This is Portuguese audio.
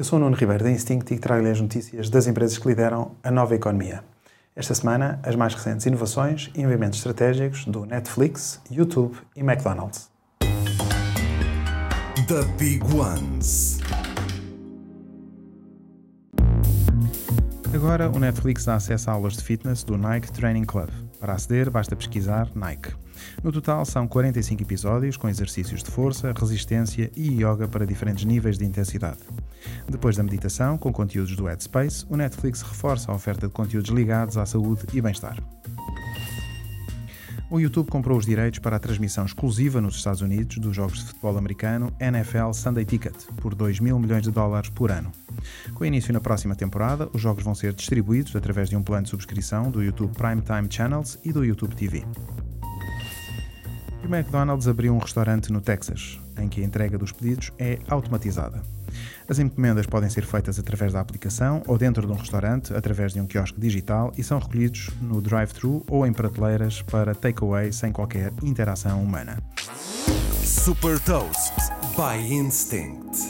Eu sou o Nuno Ribeiro da Instinct e trago-lhe as notícias das empresas que lideram a nova economia. Esta semana, as mais recentes inovações e investimentos estratégicos do Netflix, YouTube e McDonald's. The Big Ones. Agora, o Netflix dá acesso a aulas de fitness do Nike Training Club. Para aceder, basta pesquisar Nike. No total, são 45 episódios com exercícios de força, resistência e yoga para diferentes níveis de intensidade. Depois da meditação, com conteúdos do Headspace, o Netflix reforça a oferta de conteúdos ligados à saúde e bem-estar. O YouTube comprou os direitos para a transmissão exclusiva nos Estados Unidos dos jogos de futebol americano NFL Sunday Ticket por 2 mil milhões de dólares por ano. Com início na próxima temporada, os jogos vão ser distribuídos através de um plano de subscrição do YouTube Primetime Channels e do YouTube TV. O McDonald's abriu um restaurante no Texas, em que a entrega dos pedidos é automatizada. As encomendas podem ser feitas através da aplicação ou dentro de um restaurante através de um quiosque digital e são recolhidos no drive-thru ou em prateleiras para takeaway sem qualquer interação humana. Super Toast by Instinct.